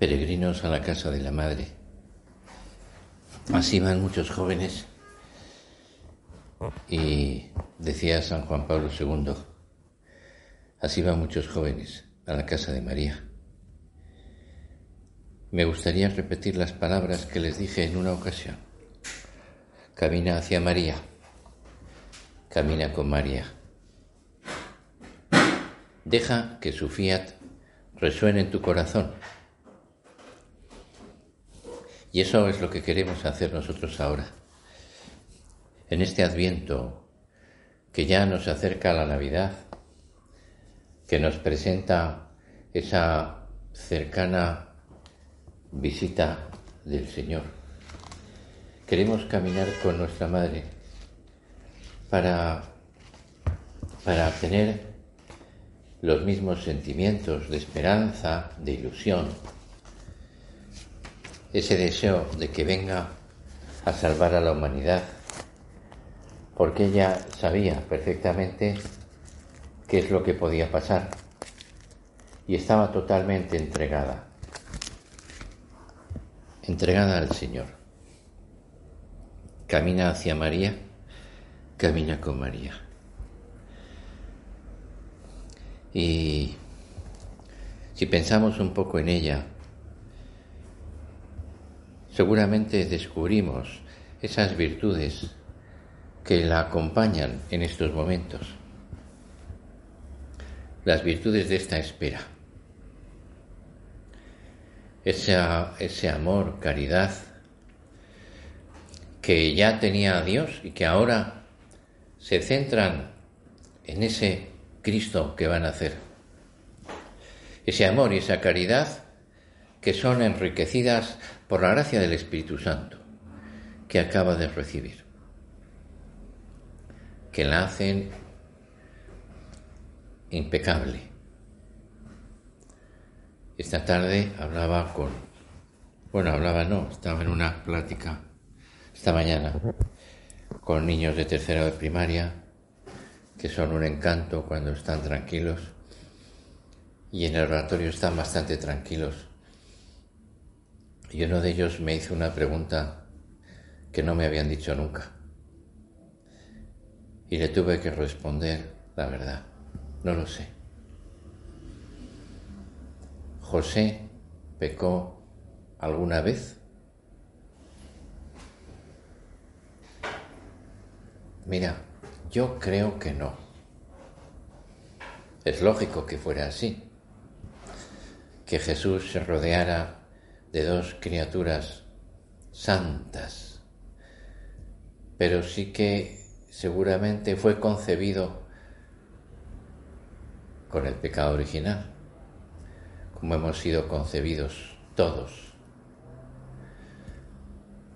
Peregrinos a la casa de la madre. Así van muchos jóvenes. Y decía San Juan Pablo II, así van muchos jóvenes a la casa de María. Me gustaría repetir las palabras que les dije en una ocasión. Camina hacia María, camina con María. Deja que su fiat resuene en tu corazón. Y eso es lo que queremos hacer nosotros ahora. En este adviento que ya nos acerca a la Navidad, que nos presenta esa cercana visita del Señor. Queremos caminar con nuestra Madre para, para tener los mismos sentimientos de esperanza, de ilusión, ese deseo de que venga a salvar a la humanidad, porque ella sabía perfectamente qué es lo que podía pasar y estaba totalmente entregada entregada al Señor. Camina hacia María, camina con María. Y si pensamos un poco en ella, seguramente descubrimos esas virtudes que la acompañan en estos momentos. Las virtudes de esta espera ese amor, caridad, que ya tenía a Dios y que ahora se centran en ese Cristo que van a hacer. Ese amor y esa caridad que son enriquecidas por la gracia del Espíritu Santo que acaba de recibir, que la hacen impecable esta tarde hablaba con, bueno, hablaba no, estaba en una plática esta mañana con niños de tercero de primaria que son un encanto cuando están tranquilos y en el oratorio están bastante tranquilos. Y uno de ellos me hizo una pregunta que no me habían dicho nunca. Y le tuve que responder la verdad. No lo sé. ¿José pecó alguna vez? Mira, yo creo que no. Es lógico que fuera así, que Jesús se rodeara de dos criaturas santas, pero sí que seguramente fue concebido con el pecado original como hemos sido concebidos todos.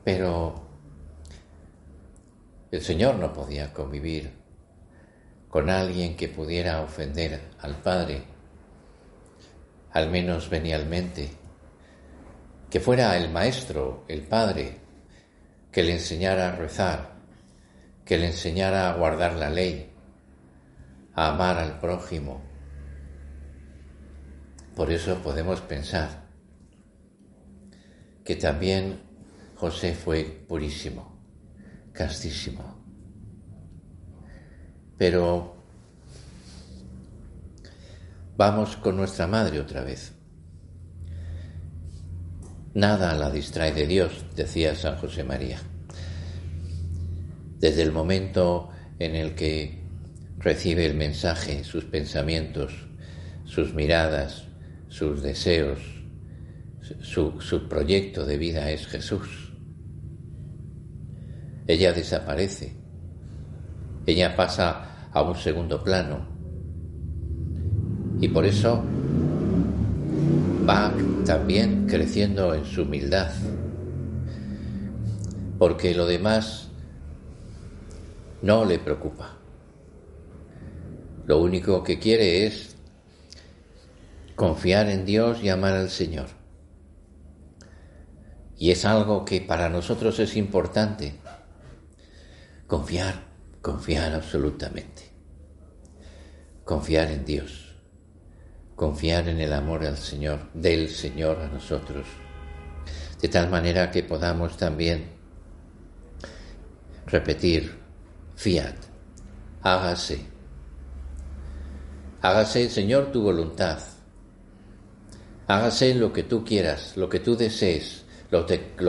Pero el Señor no podía convivir con alguien que pudiera ofender al Padre, al menos venialmente, que fuera el Maestro, el Padre, que le enseñara a rezar, que le enseñara a guardar la ley, a amar al prójimo, por eso podemos pensar que también José fue purísimo, castísimo. Pero vamos con nuestra madre otra vez. Nada la distrae de Dios, decía San José María. Desde el momento en el que recibe el mensaje, sus pensamientos, sus miradas, sus deseos, su, proyecto de vida es Jesús. ella desaparece, ella pasa a un segundo plano y por eso va también creciendo en su humildad, porque lo demás no le preocupa. Lo único que quiere es confiar en Dios y amar al Señor. Y es algo que para nosotros es importante. Confiar, confiar absolutamente. Confiar en Dios. Confiar en el amor al Señor, del Señor a nosotros. De tal manera que podamos también repetir, fiat, hágase. Hágase, Señor, tu voluntad. Hágase lo que tú quieras, lo que tú desees, lo,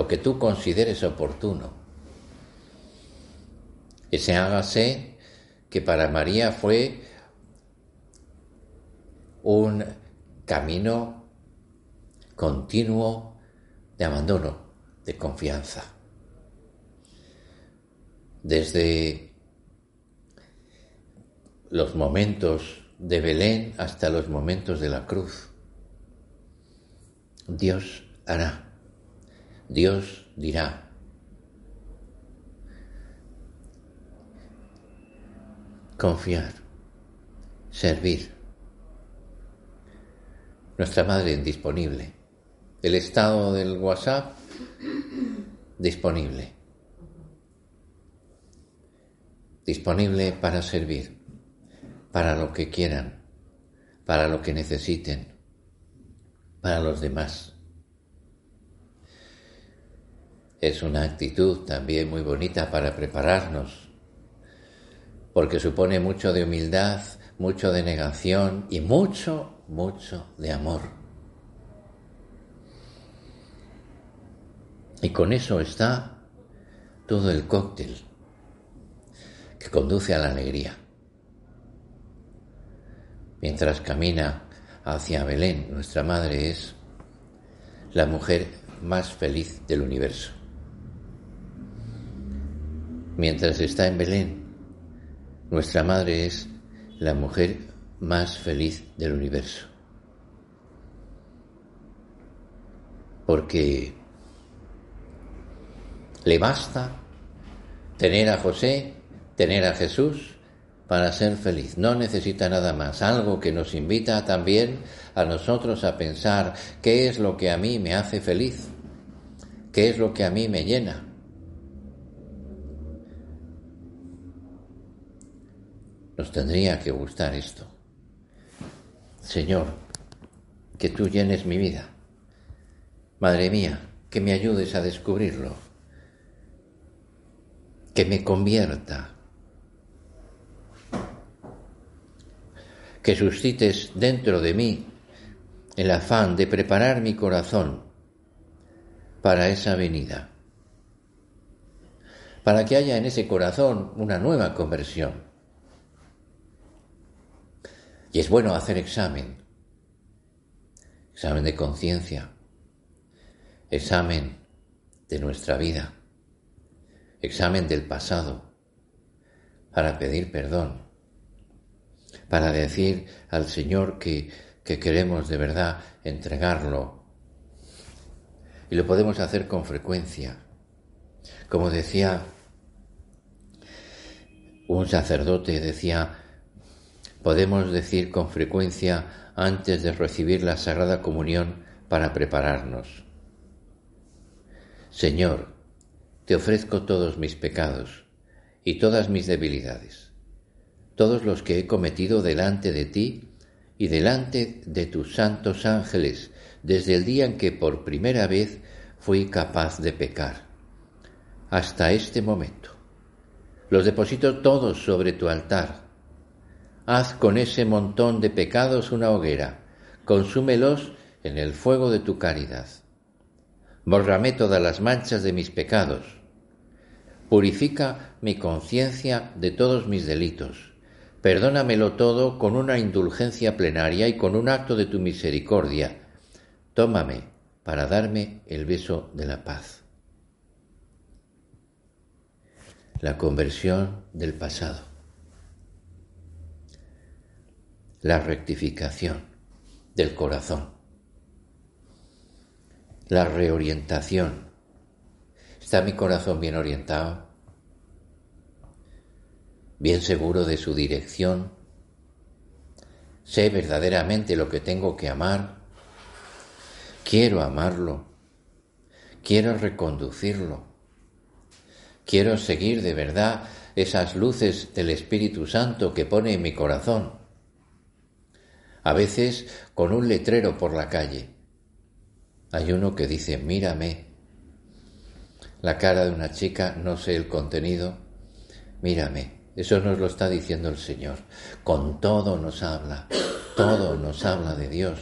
que tú consideres oportuno. Ese hágase que para María fue un camino continuo de abandono, de confianza. Desde los momentos de Belén hasta los momentos de la cruz. Dios hará, Dios dirá. Confiar, servir. Nuestra madre disponible. El estado del WhatsApp disponible. Disponible para servir para lo que quieran, para lo que necesiten, para los demás. Es una actitud también muy bonita para prepararnos, porque supone mucho de humildad, mucho de negación y mucho, mucho de amor. Y con eso está todo el cóctel que conduce a la alegría mientras camina hacia Belén. Nuestra madre es la mujer más feliz del universo. Mientras está en Belén, nuestra madre es la mujer más feliz del universo. Porque le basta tener a José, tener a Jesús para ser feliz. No necesita nada más. Algo que nos invita también a nosotros a pensar qué es lo que a mí me hace feliz, qué es lo que a mí me llena. Nos tendría que gustar esto. Señor, que tú llenes mi vida. Madre mía, que me ayudes a descubrirlo. Que me convierta que suscites dentro de mí el afán de preparar mi corazón para esa venida, para que haya en ese corazón una nueva conversión. Y es bueno hacer examen, examen de conciencia, examen de nuestra vida, examen del pasado, para pedir perdón. Para decir al Señor que, queremos de verdad entregarlo. Y lo podemos hacer con frecuencia. Como decía un sacerdote, decía, podemos decir con frecuencia antes de recibir la Sagrada Comunión para prepararnos. Señor, te ofrezco todos mis pecados y todas mis debilidades todos los que he cometido delante de ti y delante de tus santos ángeles desde el día en que por primera vez fui capaz de pecar, hasta este momento. Los deposito todos sobre tu altar. Haz con ese montón de pecados una hoguera, consúmelos en el fuego de tu caridad. Bórrame todas las manchas de mis pecados. Purifica mi conciencia de todos mis delitos Perdónamelo todo con una indulgencia plenaria y con un acto de tu misericordia. Tómame para darme el beso de la paz. la conversión del pasado, la rectificación del corazón, la reorientación. ¿Está mi corazón bien orientado? ¿Bien seguro de su dirección? ¿Sé verdaderamente lo que tengo que amar? Quiero amarlo. Quiero reconducirlo. Quiero seguir de verdad esas luces del Espíritu Santo que pone en mi corazón. A veces con un letrero por la calle. Hay uno que dice, mírame. La cara de una chica, no sé el contenido. Mírame. Eso nos lo está diciendo el Señor. Con todo nos habla. Todo nos habla de Dios.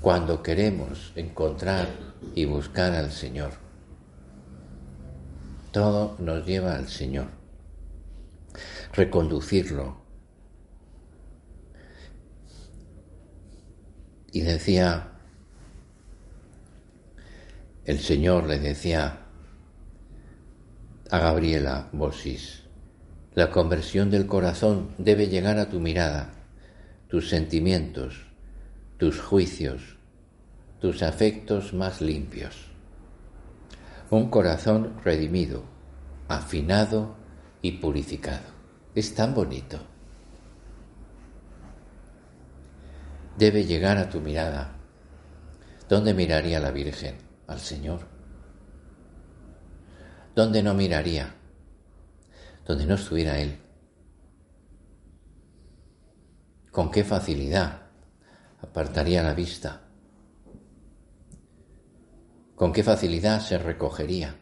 Cuando queremos encontrar y buscar al Señor todo nos lleva al Señor. Reconducirlo. Y decía, el Señor le decía a Gabriela Bosis, la conversión del corazón debe llegar a tu mirada, tus sentimientos, tus juicios, tus afectos más limpios un corazón redimido, afinado y purificado. Es tan bonito. Debe llegar a tu mirada. ¿Dónde miraría la Virgen? Al Señor. ¿Dónde no miraría? Donde no estuviera Él. ¿Con qué facilidad apartaría la vista? con qué facilidad se recogería,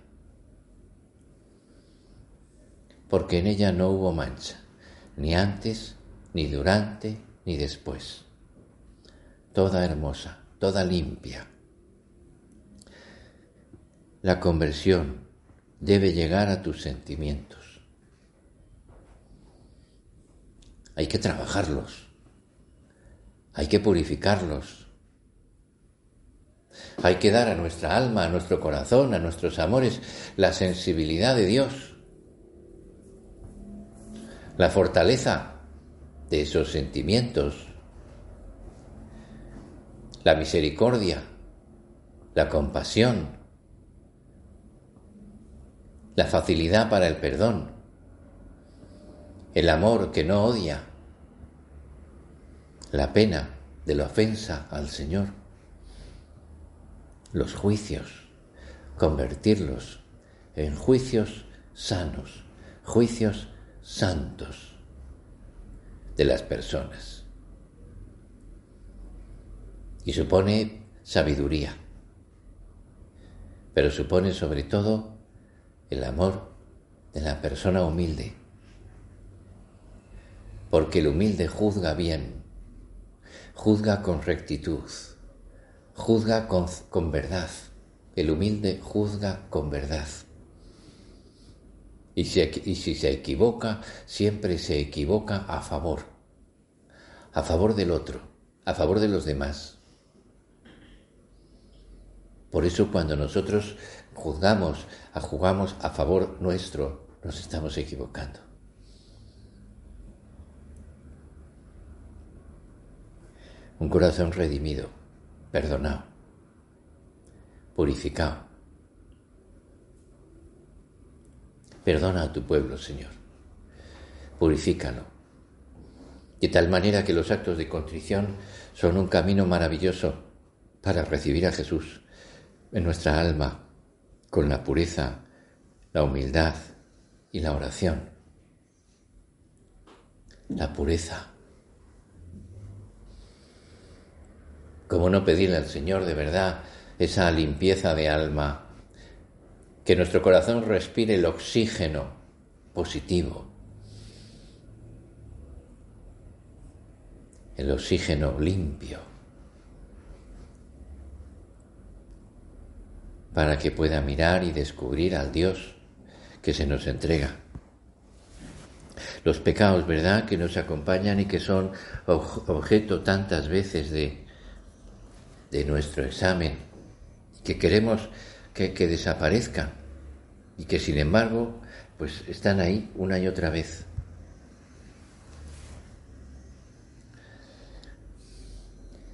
porque en ella no hubo mancha, ni antes, ni durante, ni después. Toda hermosa, toda limpia. La conversión debe llegar a tus sentimientos. Hay que trabajarlos, hay que purificarlos, hay que dar a nuestra alma, a nuestro corazón, a nuestros amores, la sensibilidad de Dios, la fortaleza de esos sentimientos, la misericordia, la compasión, la facilidad para el perdón, el amor que no odia, la pena de la ofensa al Señor los juicios, convertirlos en juicios sanos, juicios santos de las personas. Y supone sabiduría, pero supone sobre todo el amor de la persona humilde, porque el humilde juzga bien, juzga con rectitud juzga con, verdad. El humilde juzga con verdad. Y si, se equivoca, siempre se equivoca a favor. A favor del otro, a favor de los demás. Por eso cuando nosotros juzgamos, jugamos a favor nuestro, nos estamos equivocando. Un corazón redimido perdonado, purificado. Perdona a tu pueblo, Señor. Purifícalo. De tal manera que los actos de contrición son un camino maravilloso para recibir a Jesús en nuestra alma con la pureza, la humildad y la oración. La pureza ¿Cómo no pedirle al Señor de verdad esa limpieza de alma? Que nuestro corazón respire el oxígeno positivo, el oxígeno limpio, para que pueda mirar y descubrir al Dios que se nos entrega. Los pecados, ¿verdad?, que nos acompañan y que son objeto tantas veces de de nuestro examen, que queremos que, desaparezcan. y que sin embargo pues están ahí una y otra vez.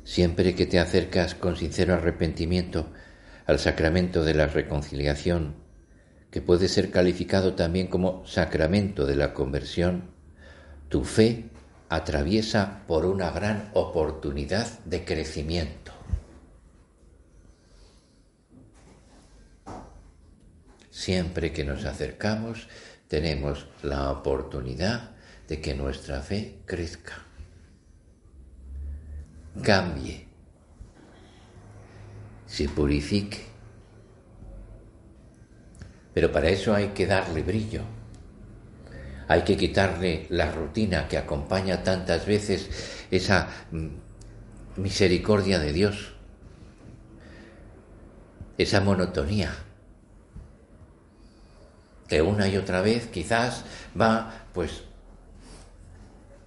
Siempre que te acercas con sincero arrepentimiento al sacramento de la reconciliación, que puede ser calificado también como sacramento de la conversión, tu fe atraviesa por una gran oportunidad de crecimiento. Siempre que nos acercamos tenemos la oportunidad de que nuestra fe crezca, cambie, se purifique. Pero para eso hay que darle brillo, hay que quitarle la rutina que acompaña tantas veces esa mm, misericordia de Dios, esa monotonía que una y otra vez quizás va pues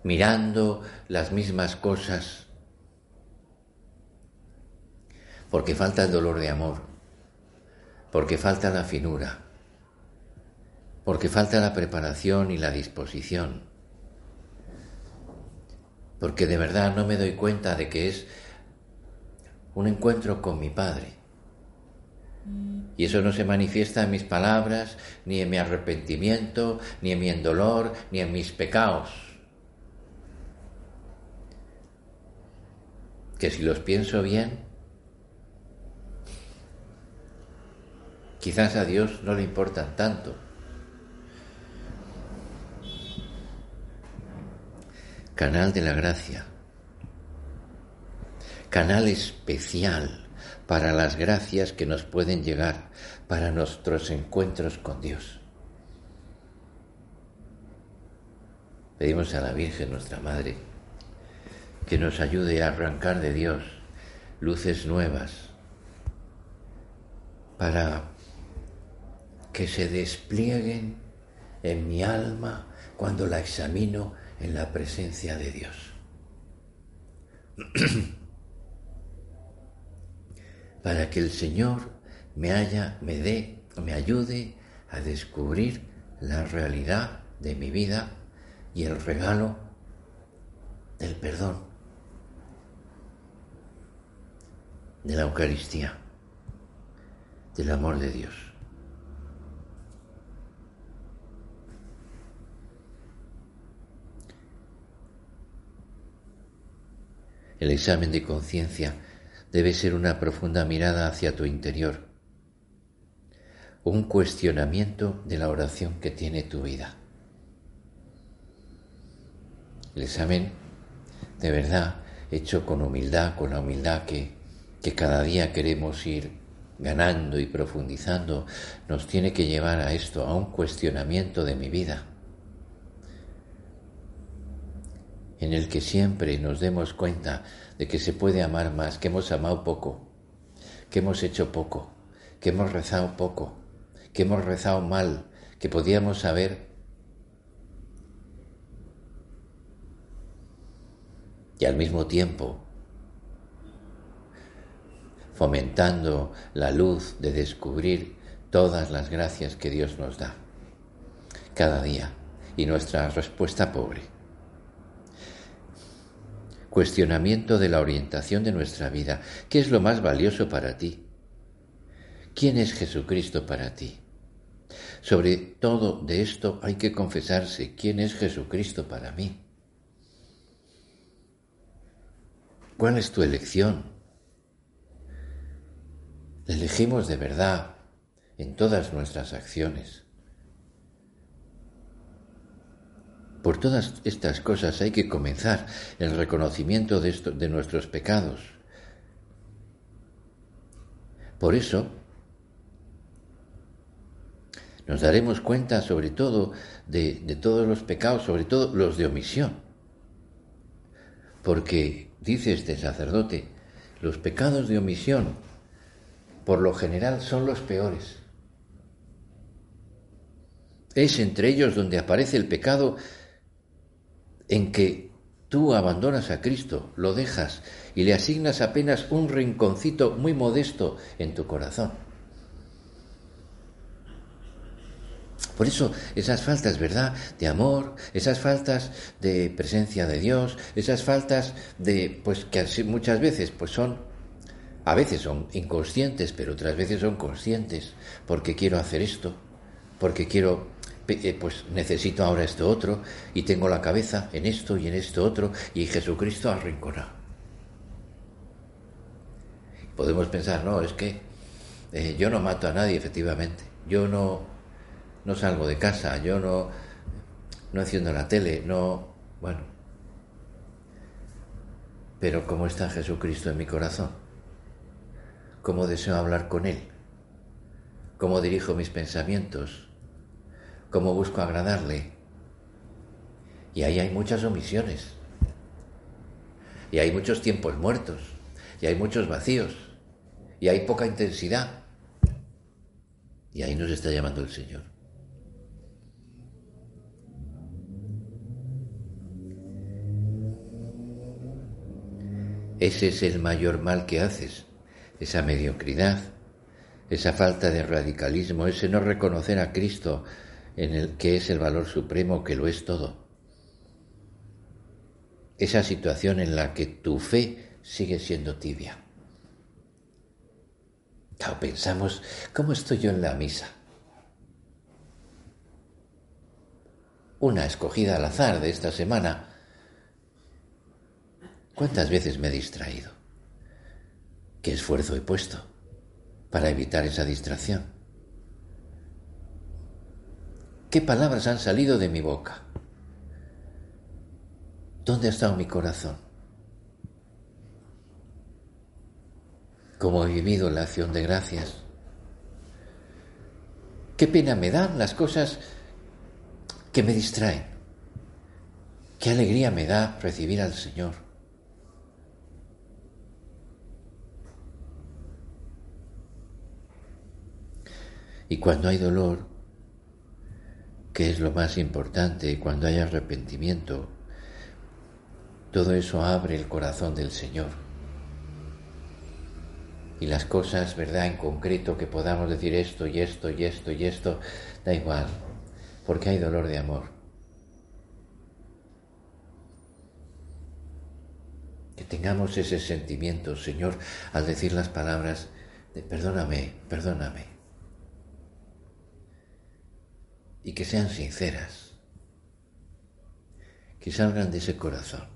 mirando las mismas cosas porque falta el dolor de amor, porque falta la finura, porque falta la preparación y la disposición, porque de verdad no me doy cuenta de que es un encuentro con mi Padre. Y eso no se manifiesta en mis palabras, ni en mi arrepentimiento, ni en mi dolor, ni en mis pecados. Que si los pienso bien, quizás a Dios no le importan tanto. canal de la gracia, canal especial para las gracias que nos pueden llegar para nuestros encuentros con Dios. Pedimos a la Virgen, nuestra Madre, que nos ayude a arrancar de Dios luces nuevas para que se desplieguen en mi alma cuando la examino en la presencia de Dios. Para que el Señor me haya, me dé, me ayude a descubrir la realidad de mi vida y el regalo del perdón, de la Eucaristía, del amor de Dios. El examen de conciencia debe ser una profunda mirada hacia tu interior, un cuestionamiento de la oración que tiene tu vida. El examen, de verdad, hecho con humildad, con la humildad que, que cada día queremos ir ganando y profundizando, nos tiene que llevar a esto, a un cuestionamiento de mi vida en el que siempre nos demos cuenta de que se puede amar más, que hemos amado poco, que hemos hecho poco, que hemos rezado poco, que hemos rezado mal, que podíamos saber y al mismo tiempo fomentando la luz de descubrir todas las gracias que Dios nos da cada día y nuestra respuesta pobre cuestionamiento de la orientación de nuestra vida. ¿Qué es lo más valioso para ti? ¿Quién es Jesucristo para ti? Sobre todo de esto hay que confesarse, ¿quién es Jesucristo para mí? ¿Cuál es tu elección? elegimos de verdad en todas nuestras acciones? Por todas estas cosas hay que comenzar el reconocimiento de, nuestros pecados. Por eso nos daremos cuenta sobre todo de, de todos los pecados, sobre todo los de omisión. Porque, dice este sacerdote, los pecados de omisión por lo general son los peores. Es entre ellos donde aparece el pecado en que tú abandonas a Cristo, lo dejas y le asignas apenas un rinconcito muy modesto en tu corazón. Por eso esas faltas, ¿verdad?, de amor, esas faltas de presencia de Dios, esas faltas de, pues que muchas veces, pues son, a veces son inconscientes, pero otras veces son conscientes, porque quiero hacer esto, porque quiero, pues necesito ahora esto otro, y tengo la cabeza en esto y en esto otro, y Jesucristo arrinconado. Podemos pensar, no, es que eh, yo no mato a nadie, efectivamente, yo no no salgo de casa, yo no, no enciendo la tele, no, bueno. Pero ¿cómo está Jesucristo en mi corazón? ¿Cómo deseo hablar con Él? ¿Cómo dirijo mis pensamientos? ¿Cómo busco agradarle? Y ahí hay muchas omisiones. Y hay muchos tiempos muertos. Y hay muchos vacíos. Y hay poca intensidad. Y ahí nos está llamando el Señor. Ese es el mayor mal que haces, esa mediocridad, esa falta de radicalismo, ese no reconocer a Cristo en el que es el valor supremo, que lo es todo. Esa situación en la que tu fe sigue siendo tibia. Claro, pensamos, ¿cómo estoy yo en la misa? Una escogida al azar de esta semana ¿Cuántas veces me he distraído? ¿Qué esfuerzo he puesto para evitar esa distracción? ¿Qué palabras han salido de mi boca? ¿Dónde ha estado mi corazón? ¿Cómo he vivido la acción de gracias? ¿Qué pena me dan las cosas que me distraen? ¿Qué alegría me da recibir al Señor? Y cuando hay dolor, que es lo más importante, cuando hay arrepentimiento, todo eso abre el corazón del Señor. Y las cosas, ¿verdad? En concreto, que podamos decir esto y esto y esto y esto, da igual, porque hay dolor de amor. Que tengamos ese sentimiento, Señor, al decir las palabras de perdóname, perdóname y que sean sinceras, que salgan de ese corazón.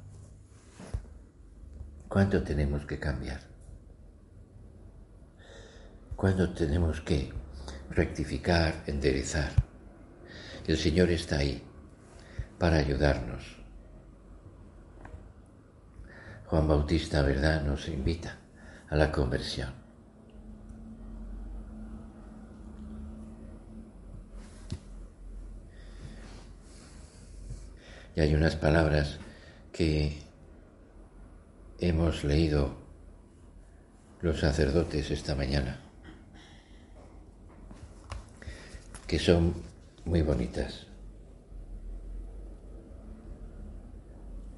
¿Cuánto tenemos que cambiar? ¿Cuándo tenemos que rectificar, enderezar? El Señor está ahí para ayudarnos. Juan Bautista, ¿verdad?, nos invita a la conversión. Y hay unas palabras que hemos leído los sacerdotes esta mañana, que son muy bonitas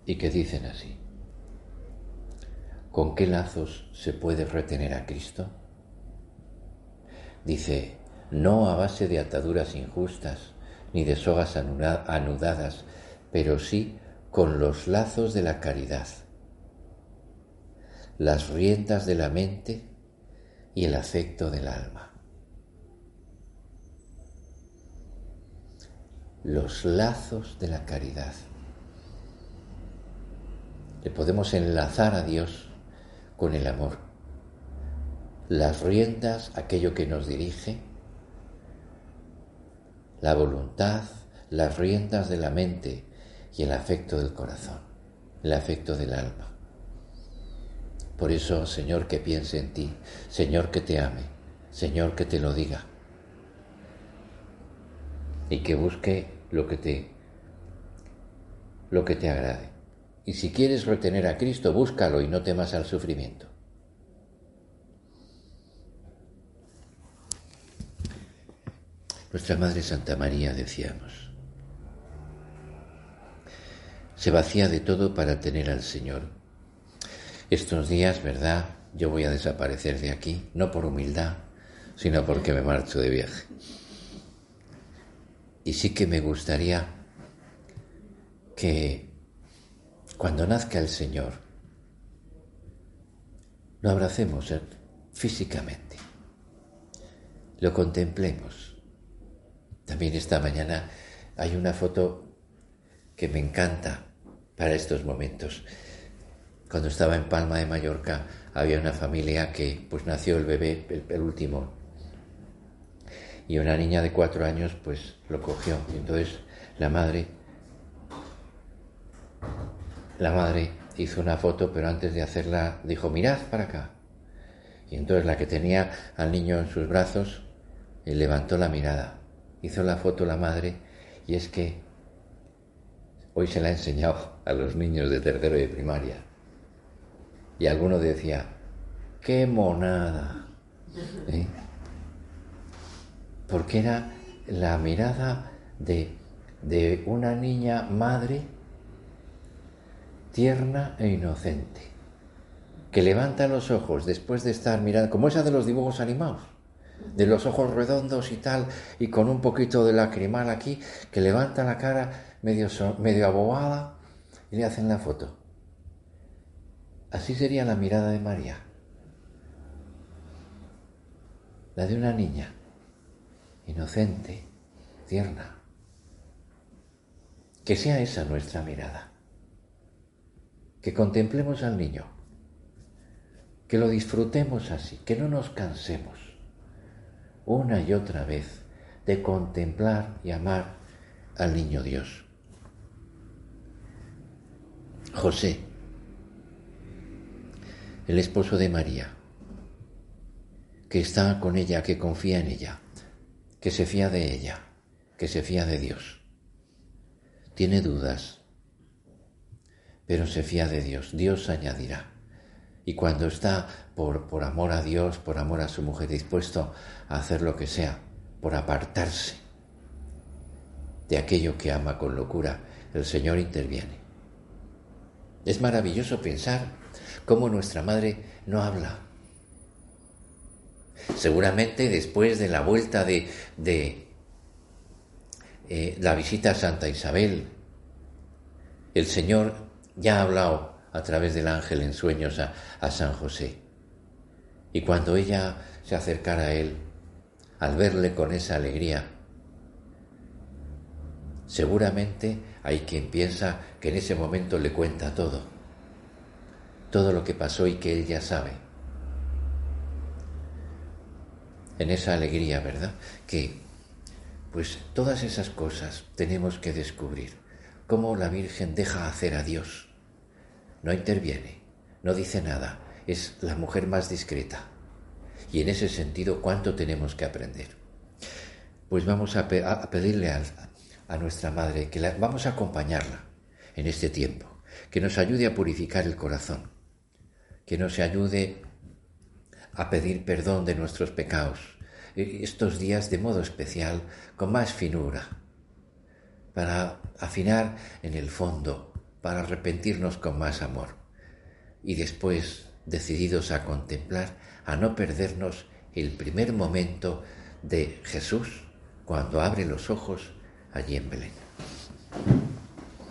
y que dicen así, ¿con qué lazos se puede retener a Cristo? Dice, no a base de ataduras injustas, ni de sogas anudadas, pero sí con los lazos de la caridad, las riendas de la mente y el afecto del alma. Los lazos de la caridad. Le podemos enlazar a Dios con el amor. Las riendas, aquello que nos dirige, la voluntad, las riendas de la mente, y el afecto del corazón, el afecto del alma. Por eso, Señor, que piense en ti, Señor, que te ame, Señor, que te lo diga y que busque lo que te lo que te agrade. Y si quieres retener a Cristo, búscalo y no temas al sufrimiento. Nuestra Madre Santa María, decíamos, se vacía de todo para tener al Señor. Estos días, ¿verdad? Yo voy a desaparecer de aquí, no por humildad, sino porque me marcho de viaje. Y sí que me gustaría que cuando nazca el Señor, lo abracemos físicamente, lo contemplemos. También esta mañana hay una foto que me encanta para estos momentos. Cuando estaba en Palma de Mallorca había una familia que pues nació el bebé, el, último, y una niña de cuatro años pues lo cogió. Y entonces la madre, la madre hizo una foto, pero antes de hacerla dijo, mirad para acá. Y entonces la que tenía al niño en sus brazos eh, levantó la mirada, hizo la foto la madre, y es que hoy se la ha enseñado a los niños de tercero y de primaria. Y alguno decía, qué monada. ¿Eh? porque era la mirada de, de una niña madre tierna e inocente, que levanta los ojos después de estar mirando, como esa de los dibujos animados, de los ojos redondos y tal, y con un poquito de lacrimal aquí, que levanta la cara medio, medio abobada y le hacen la foto. Así sería la mirada de María, la de una niña inocente, tierna. Que sea esa nuestra mirada. Que contemplemos al niño. Que lo disfrutemos así, que no nos cansemos una y otra vez de contemplar y amar al niño Dios. José, el esposo de María, que está con ella, que confía en ella, que se fía de ella, que se fía de Dios. Tiene dudas, pero se fía de Dios. Dios añadirá. Y cuando está por, por amor a Dios, por amor a su mujer, dispuesto a hacer lo que sea, por apartarse de aquello que ama con locura, el Señor interviene. Es maravilloso pensar cómo nuestra madre no habla, Seguramente después de la vuelta de, eh, la visita a Santa Isabel, el Señor ya ha hablado a través del ángel en sueños a, a San José. Y cuando ella se acercara a él, al verle con esa alegría, seguramente hay quien piensa que en ese momento le cuenta todo, todo lo que pasó y que él ya sabe en esa alegría, ¿verdad? Que pues todas esas cosas tenemos que descubrir. Cómo la Virgen deja hacer a Dios. No interviene, no dice nada, es la mujer más discreta. Y en ese sentido, ¿cuánto tenemos que aprender? Pues vamos a, pedirle a, nuestra Madre que la, vamos a acompañarla en este tiempo, que nos ayude a purificar el corazón, que nos ayude a pedir perdón de nuestros pecados. Estos días de modo especial, con más finura, para afinar en el fondo, para arrepentirnos con más amor. Y después decididos a contemplar, a no perdernos el primer momento de Jesús cuando abre los ojos allí en Belén.